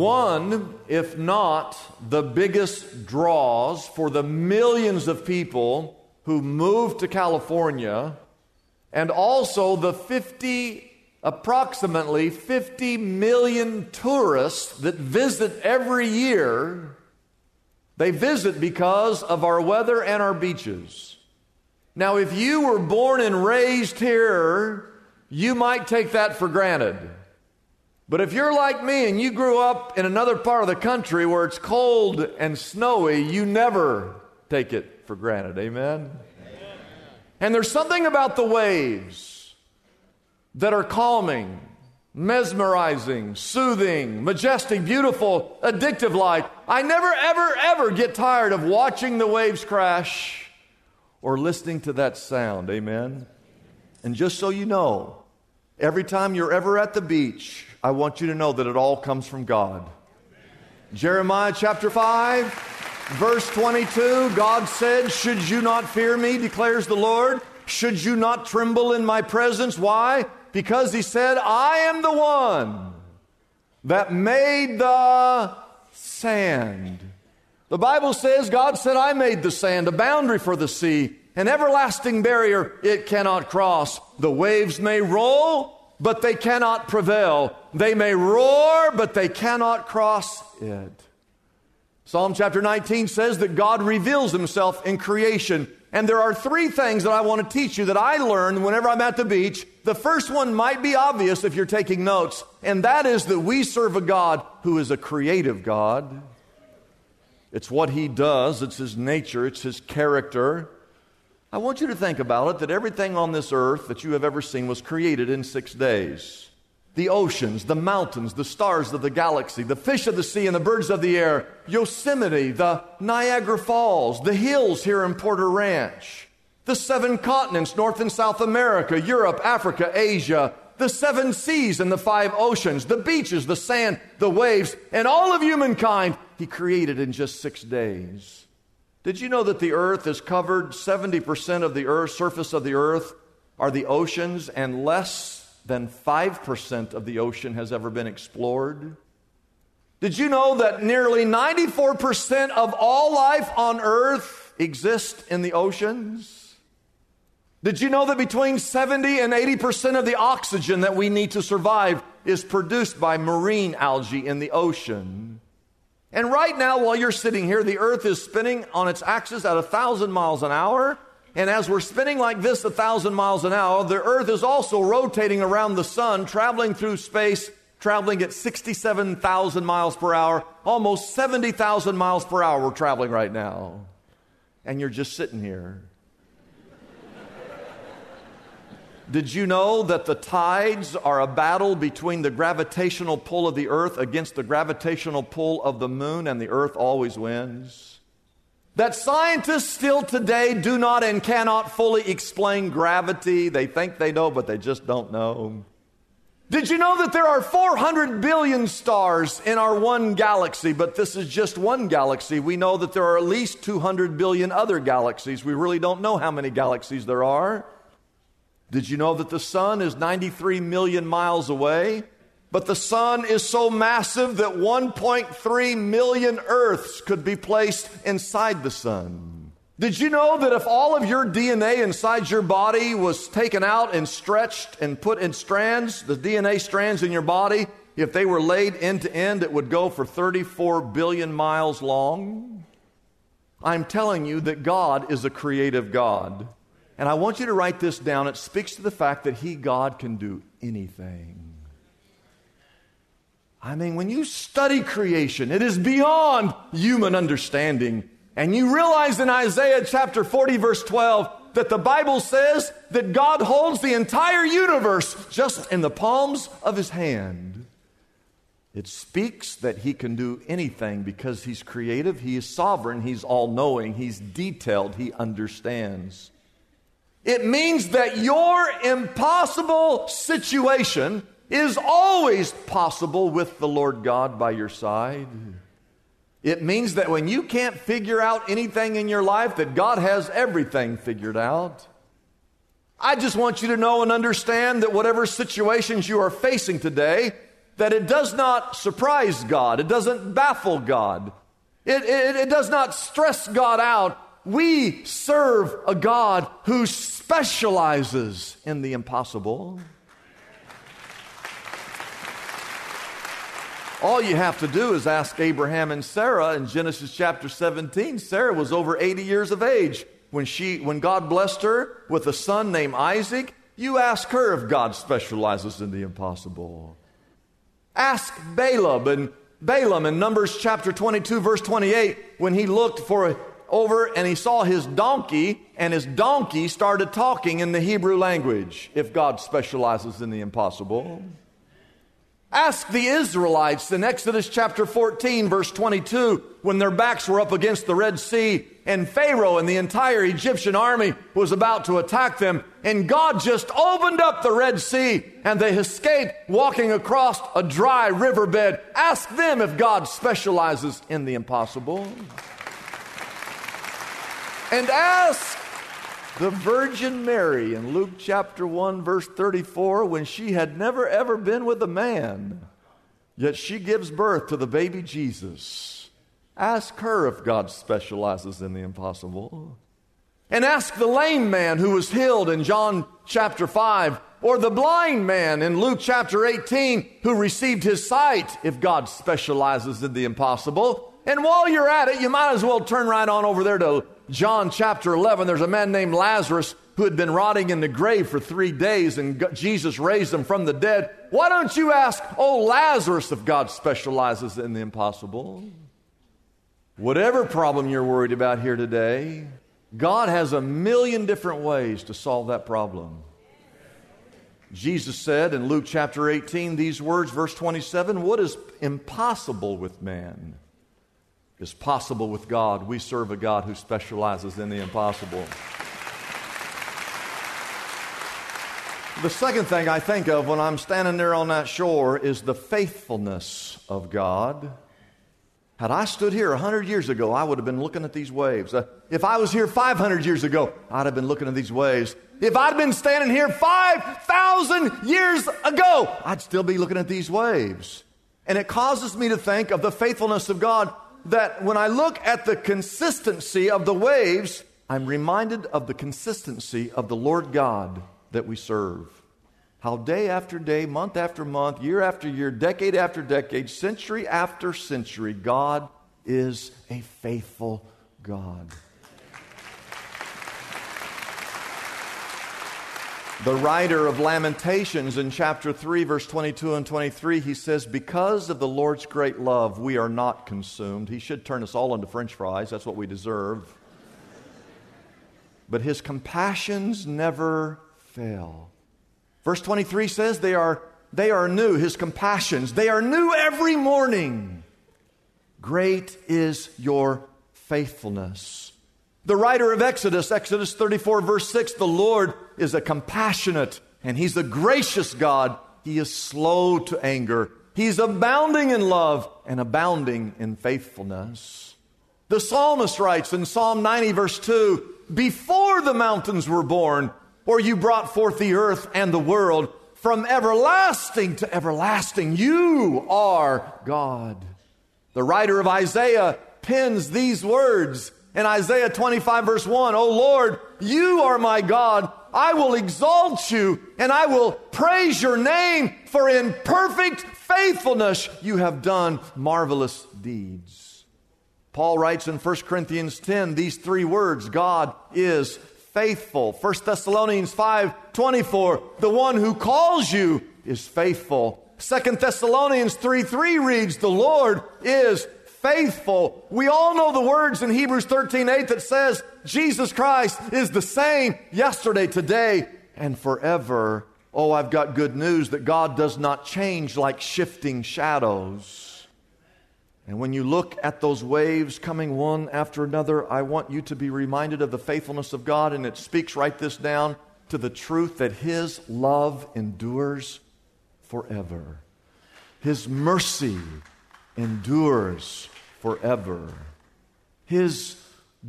One, if not the biggest draws for the millions of people who moved to California, and also the 50 approximately 50 million tourists that visit every year. They visit because of our weather and our beaches. Now, if you were born and raised here, you might take that for granted. But if you're like me and you grew up in another part of the country where it's cold and snowy, you never take it for granted. Amen? Amen. And there's something about the waves that are calming, mesmerizing, soothing, majestic, beautiful, addictive like. I never, ever, ever get tired of watching the waves crash or listening to that sound. Amen? And just so you know, every time you're ever at the beach, I want you to know that it all comes from God. Jeremiah chapter 5, verse 22 God said, Should you not fear me, declares the Lord? Should you not tremble in my presence? Why? Because he said, I am the one that made the sand. The Bible says God said, I made the sand, a boundary for the sea, an everlasting barrier it cannot cross. The waves may roll, but they cannot prevail. They may roar, but they cannot cross it. Psalm chapter 19 says that God reveals himself in creation. And there are three things that I want to teach you that I learned whenever I'm at the beach. The first one might be obvious if you're taking notes, and that is that we serve a God who is a creative God. It's what He does, it's His nature, it's His character. I want you to think about it that everything on this earth that you have ever seen was created in six days the oceans, the mountains, the stars of the galaxy, the fish of the sea, and the birds of the air, Yosemite, the Niagara Falls, the hills here in Porter Ranch, the seven continents, North and South America, Europe, Africa, Asia, the seven seas and the five oceans, the beaches, the sand, the waves, and all of humankind, He created in just six days. Did you know that the earth is covered, 70% of the earth, surface of the earth, are the oceans, and less than 5% of the ocean has ever been explored. Did you know that nearly 94% of all life on earth exists in the oceans? Did you know that between 70 and 80% of the oxygen that we need to survive is produced by marine algae in the ocean? And right now, while you're sitting here, the earth is spinning on its axis at a thousand miles an hour. And as we're spinning like this a thousand miles an hour, the earth is also rotating around the sun, traveling through space, traveling at 67,000 miles per hour, almost 70,000 miles per hour we're traveling right now. And you're just sitting here. Did you know that the tides are a battle between the gravitational pull of the earth against the gravitational pull of the moon, and the earth always wins? that scientists still today do not and cannot fully explain gravity. They think they know, but they just don't know. Did you know that there are 400 billion stars in our one galaxy, but this is just one galaxy? We know that there are at least 200 billion other galaxies. We really don't know how many galaxies there are. Did you know that the sun is 93 million miles away? But the sun is so massive that 1.3 million Earths could be placed inside the sun. Did you know that if all of your DNA inside your body was taken out and stretched and put in strands, the DNA strands in your body, if they were laid end to end, it would go for 34 billion miles long? I'm telling you that God is a creative God. And I want you to write this down. It speaks to the fact that He, God, can do anything. I mean, when you study creation, it is beyond human understanding. And you realize in Isaiah chapter 40, verse 12, that the Bible says that God holds the entire universe just in the palms of his hand. It speaks that he can do anything because he's creative, he is sovereign, he's all knowing, he's detailed, he understands. It means that your impossible situation is always possible with the Lord God by your side. It means that when you can't figure out anything in your life, that God has everything figured out. I just want you to know and understand that whatever situations you are facing today, that it does not surprise God. It doesn't baffle God. It, it, it does not stress God out. We serve a God who specializes in the impossible. All you have to do is ask Abraham and Sarah in Genesis chapter 17. Sarah was over 80 years of age when she when God blessed her with a son named Isaac. You ask her if God specializes in the impossible. Ask Balaam and Balaam in Numbers chapter 22 verse 28 when he looked for over and he saw his donkey and his donkey started talking in the Hebrew language if God specializes in the impossible. Ask the Israelites in Exodus chapter 14, verse 22, when their backs were up against the Red Sea and Pharaoh and the entire Egyptian army was about to attack them. And God just opened up the Red Sea and they escaped walking across a dry riverbed. Ask them if God specializes in the impossible. And ask the Virgin Mary in Luke chapter 1, verse 34, when she had never ever been with a man, yet she gives birth to the baby Jesus. Ask her if God specializes in the impossible. And ask the lame man who was healed in John chapter 5, or the blind man in Luke chapter 18 who received his sight if God specializes in the impossible. And while you're at it, you might as well turn right on over there to John chapter 11, there's a man named Lazarus who had been rotting in the grave for three days, and Jesus raised him from the dead. Why don't you ask, oh, Lazarus, if God specializes in the impossible? Whatever problem you're worried about here today, God has a million different ways to solve that problem. Jesus said in Luke chapter 18 these words, verse 27 What is impossible with man? Is possible with God. We serve a God who specializes in the impossible. The second thing I think of when I'm standing there on that shore is the faithfulness of God. Had I stood here 100 years ago, I would have been looking at these waves. Uh, if I was here 500 years ago, I'd have been looking at these waves. If I'd been standing here 5,000 years ago, I'd still be looking at these waves. And it causes me to think of the faithfulness of God that when I look at the consistency of the waves, I'm reminded of the consistency of the Lord God that we serve. How day after day, month after month, year after year, decade after decade, century after century, God is a faithful God. The writer of Lamentations in chapter 3, verse 22 and 23, he says, Because of the Lord's great love, we are not consumed. He should turn us all into french fries. That's what we deserve. But his compassions never fail. Verse 23 says, They are, they are new, his compassions. They are new every morning. Great is your faithfulness. The writer of Exodus, Exodus 34, verse 6, the Lord is a compassionate and He's a gracious God. He is slow to anger. He's abounding in love and abounding in faithfulness. The psalmist writes in Psalm 90, verse 2 Before the mountains were born, or you brought forth the earth and the world, from everlasting to everlasting. You are God. The writer of Isaiah pens these words in Isaiah 25, verse 1 O Lord, you are my God. I will exalt you and I will praise your name, for in perfect faithfulness you have done marvelous deeds. Paul writes in 1 Corinthians 10 these three words God is faithful. 1 Thessalonians 5 24, the one who calls you is faithful. 2 Thessalonians 3 3 reads, The Lord is faithful. We all know the words in Hebrews 13 8 that says, Jesus Christ is the same yesterday, today, and forever. Oh, I've got good news that God does not change like shifting shadows. And when you look at those waves coming one after another, I want you to be reminded of the faithfulness of God, and it speaks, write this down, to the truth that His love endures forever. His mercy endures forever. His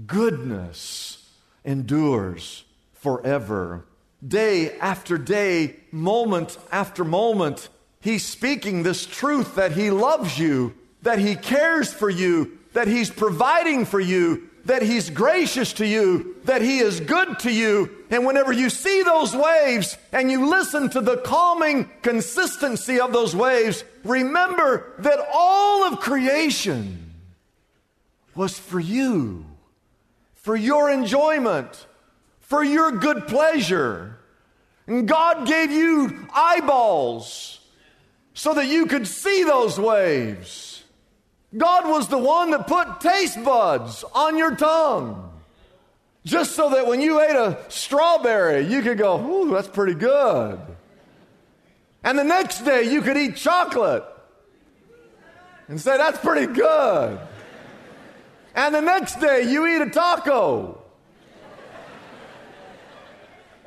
goodness endures forever. Day after day, moment after moment, He's speaking this truth that He loves you, that He cares for you, that He's providing for you, that He's gracious to you, that He is good to you. And whenever you see those waves and you listen to the calming consistency of those waves, remember that all of creation was for you, for your enjoyment, for your good pleasure. And God gave you eyeballs so that you could see those waves. God was the one that put taste buds on your tongue. Just so that when you ate a strawberry, you could go, ooh, that's pretty good. And the next day, you could eat chocolate and say, that's pretty good. And the next day, you eat a taco.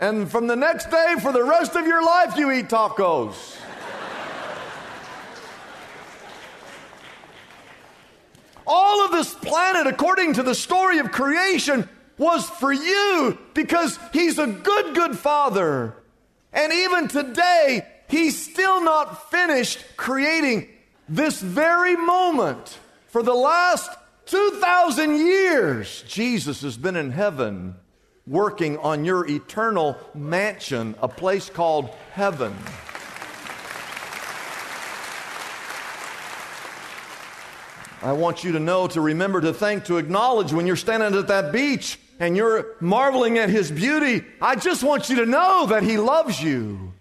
And from the next day, for the rest of your life, you eat tacos. All of this planet, according to the story of creation, was for you because He's a good, good Father. And even today, He's still not finished creating this very moment. For the last 2,000 years, Jesus has been in heaven working on your eternal mansion, a place called heaven. I want you to know, to remember, to thank, to acknowledge when you're standing at that beach and you're marveling at His beauty. I just want you to know that He loves you.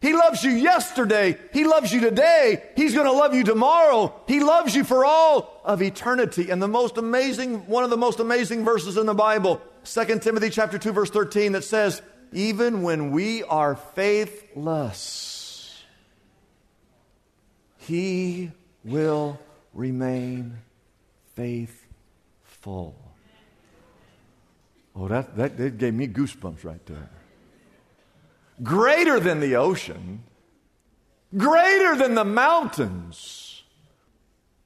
He loves you yesterday. He loves you today. He's going to love you tomorrow. He loves you for all of eternity. And the most amazing, one of the most amazing verses in the Bible, 2 Timothy chapter 2 verse 13 that says, even when we are faithless, he will remain faithful. Oh, that, that, that gave me goosebumps right there. Greater than the ocean, greater than the mountains,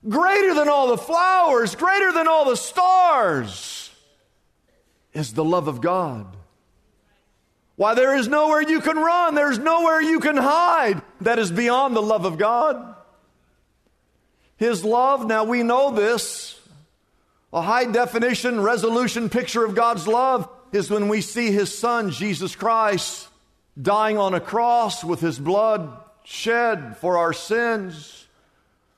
greater than all the flowers, greater than all the stars is the love of God. Why, there is nowhere you can run, there's nowhere you can hide that is beyond the love of God. His love, now we know this, a high definition resolution picture of God's love is when we see His Son, Jesus Christ, dying on a cross with His blood shed for our sins.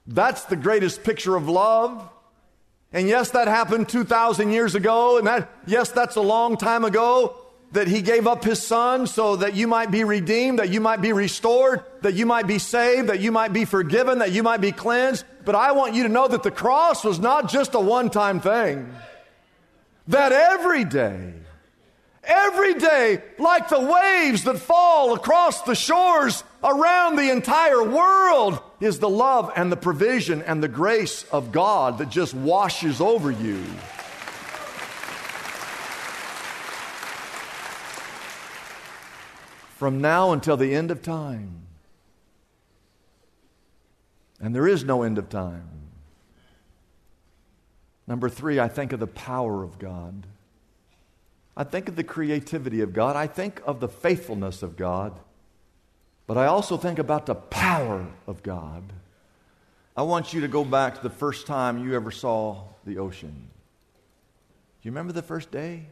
That's the greatest picture of love. And yes, that happened 2,000 years ago, and that, yes, that's a long time ago that he gave up his son so that you might be redeemed, that you might be restored, that you might be saved, that you might be forgiven, that you might be cleansed. But I want you to know that the cross was not just a one time thing. That every day, every day, like the waves that fall across the shores around the entire world, is the love and the provision and the grace of God that just washes over you. From now until the end of time. And there is no end of time. Number three, I think of the power of God. I think of the creativity of God. I think of the faithfulness of God. But I also think about the power of God. I want you to go back to the first time you ever saw the ocean. Do you remember the first day?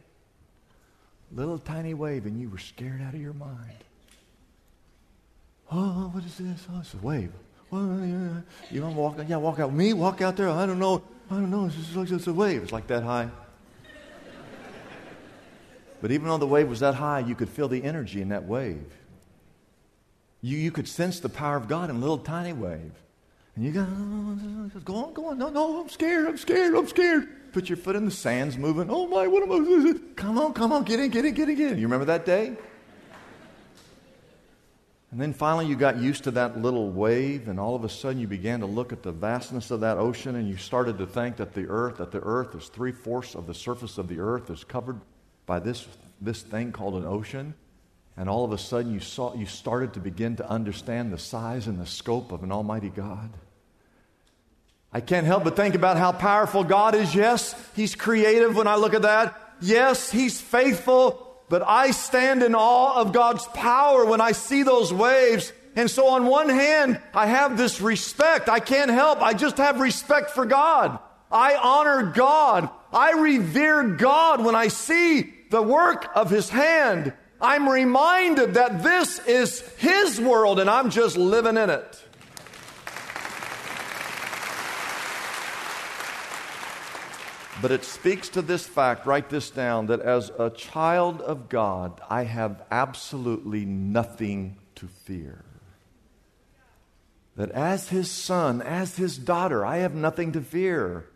Little tiny wave, and you were scared out of your mind. Oh, what is this? Oh, it's a wave. Well, yeah. You want to walk? Out? Yeah, walk out. Me? Walk out there? I don't know. I don't know. It's just it's a wave. It's like that high. But even though the wave was that high, you could feel the energy in that wave. You, you could sense the power of God in a little tiny wave. And you go, oh, go on, go on. No, no, I'm scared. I'm scared. I'm scared. Put your foot in the sands, moving. Oh my, what am I? Come on, come on, get in, get in, get in, get in. You remember that day? And then finally, you got used to that little wave, and all of a sudden, you began to look at the vastness of that ocean, and you started to think that the earth, that the earth is three fourths of the surface of the earth, is covered by this, this thing called an ocean. And all of a sudden, you, saw, you started to begin to understand the size and the scope of an Almighty God. I can't help but think about how powerful God is. Yes, He's creative when I look at that. Yes, He's faithful but I stand in awe of God's power when I see those waves. And so, on one hand, I have this respect. I can't help. I just have respect for God. I honor God. I revere God when I see the work of His hand. I'm reminded that this is His world and I'm just living in it. But it speaks to this fact, write this down, that as a child of God, I have absolutely nothing to fear. That as his son, as his daughter, I have nothing to fear.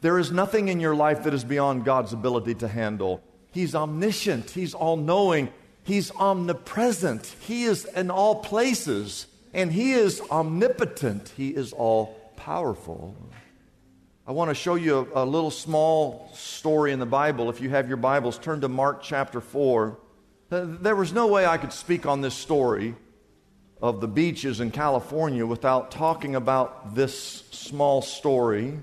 There is nothing in your life that is beyond God's ability to handle. He's omniscient, He's all knowing, He's omnipresent, He is in all places, and He is omnipotent, He is all powerful. I want to show you a, a, little small story in the Bible. If you have your Bibles, turn to Mark chapter 4. Uh, there was no way I could speak on this story of the beaches in California without talking about this small story.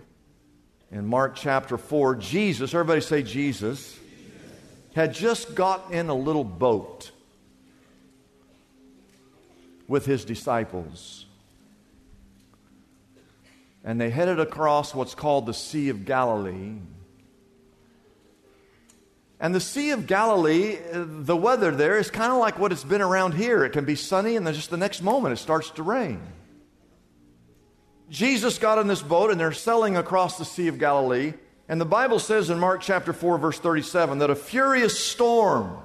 In Mark chapter 4, Jesus, everybody say Jesus, had just got in a little boat with his disciples and they headed across what's called the Sea of Galilee. And the Sea of Galilee, the weather there is kind of like what it's been around here. It can be sunny, and then just the next moment it starts to rain. Jesus got in this boat, and they're sailing across the Sea of Galilee. And the Bible says in Mark chapter 4, verse 37, that a furious storm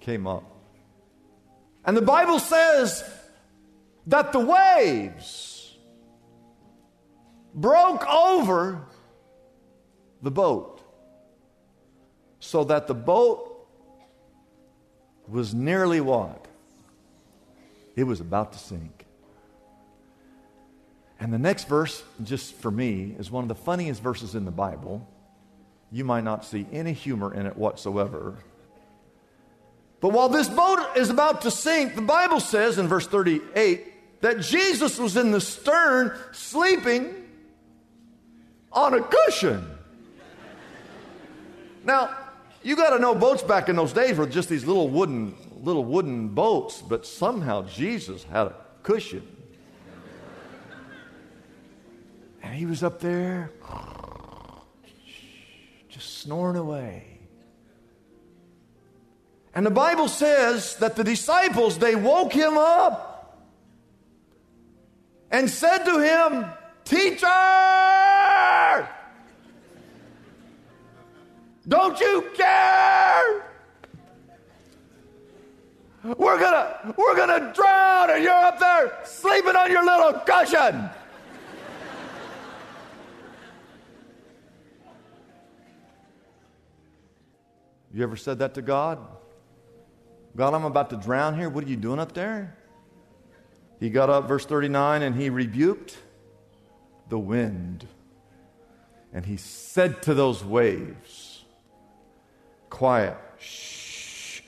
came up. And the Bible says that the waves broke over the boat so that the boat was nearly what? It was about to sink. And the next verse, just for me, is one of the funniest verses in the Bible. You might not see any humor in it whatsoever. But while this boat is about to sink, the Bible says in verse 38 that Jesus was in the stern sleeping on a cushion. Now, you got to know boats back in those days were just these little wooden little wooden boats, but somehow Jesus had a cushion. And he was up there just snoring away. And the Bible says that the disciples they woke him up and said to him, Teacher! Don't you care? We're gonna, we're gonna drown and you're up there sleeping on your little cushion. You ever said that to God? God, I'm about to drown here. What are you doing up there? He got up, verse 39, and he rebuked the wind. And he said to those waves, Quiet, shh,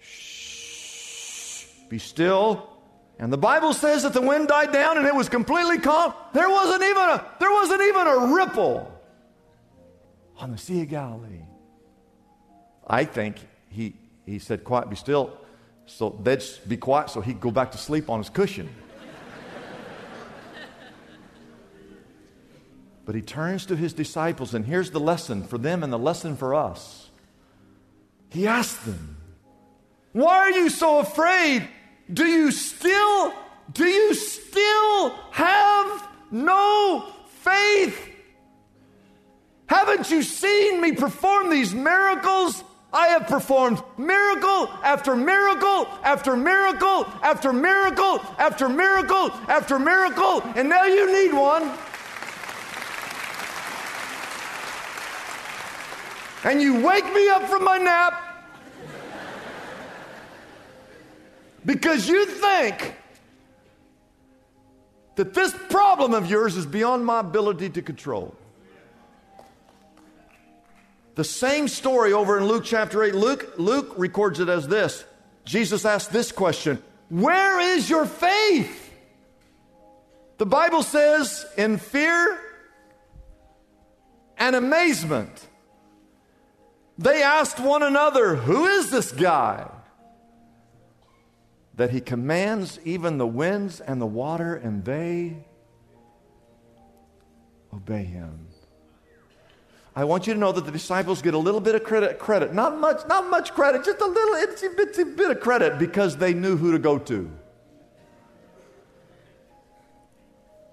shh, be still. And the Bible says that the wind died down and it was completely calm. There wasn't even a, there wasn't even a ripple on the Sea of Galilee. I think he, he said, Quiet, be still. So they'd be quiet so he'd go back to sleep on his cushion. but he turns to his disciples, and here's the lesson for them and the lesson for us. He asked them, Why are you so afraid? Do you still, do you still have no faith? Haven't you seen me perform these miracles? I have performed miracle after miracle after miracle after miracle after miracle after miracle, and now you need one. And you wake me up from my nap because you think that this problem of yours is beyond my ability to control. The same story over in Luke chapter 8, Luke, Luke records it as this Jesus asked this question Where is your faith? The Bible says, in fear and amazement, they asked one another, Who is this guy? That he commands even the winds and the water, and they obey him. I want you to know that the disciples get a little bit of credit, credit. Not much, not much credit, just a little itsy bitsy bit of credit because they knew who to go to.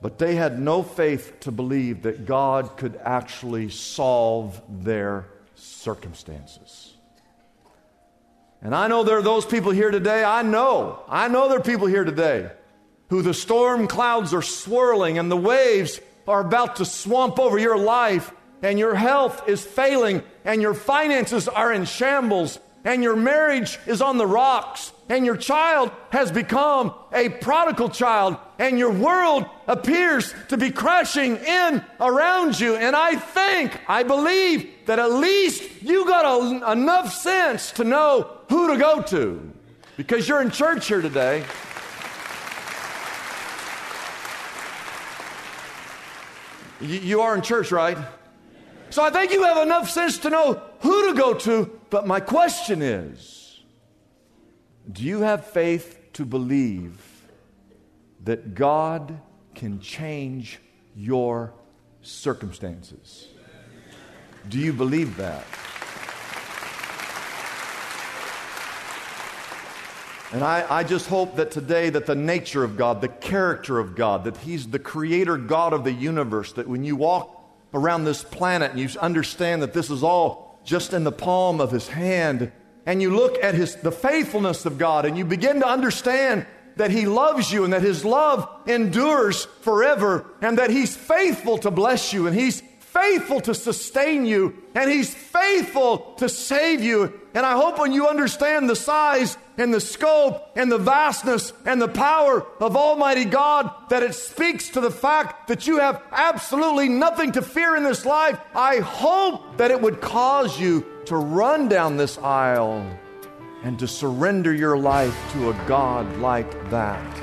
But they had no faith to believe that God could actually solve their circumstances. And I know there are those people here today. I know, I know there are people here today who the storm clouds are swirling and the waves are about to swamp over your life and your health is failing, and your finances are in shambles, and your marriage is on the rocks, and your child has become a prodigal child, and your world appears to be crashing in around you. And I think, I believe that at least you got a, enough sense to know who to go to because you're in church here today. You, you are in church, right? So I think you have enough sense to know who to go to. But my question is do you have faith to believe that God can change your circumstances? Do you believe that? And I, I, just hope that today that the nature of God, the character of God, that He's the creator God of the universe, that when you walk around this planet and you understand that this is all just in the palm of his hand and you look at his the faithfulness of God and you begin to understand that he loves you and that his love endures forever and that he's faithful to bless you and he's faithful to sustain you and he's faithful to save you and I hope when you understand the size and the scope and the vastness and the power of Almighty God that it speaks to the fact that you have absolutely nothing to fear in this life. I hope that it would cause you to run down this aisle and to surrender your life to a God like that.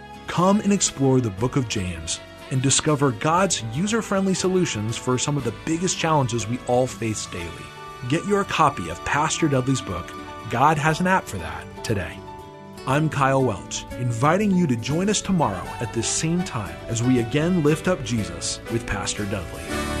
Come and explore the book of James and discover God's user friendly solutions for some of the biggest challenges we all face daily. Get your copy of Pastor Dudley's book, God Has an App for That, today. I'm Kyle Welch, inviting you to join us tomorrow at this same time as we again lift up Jesus with Pastor Dudley.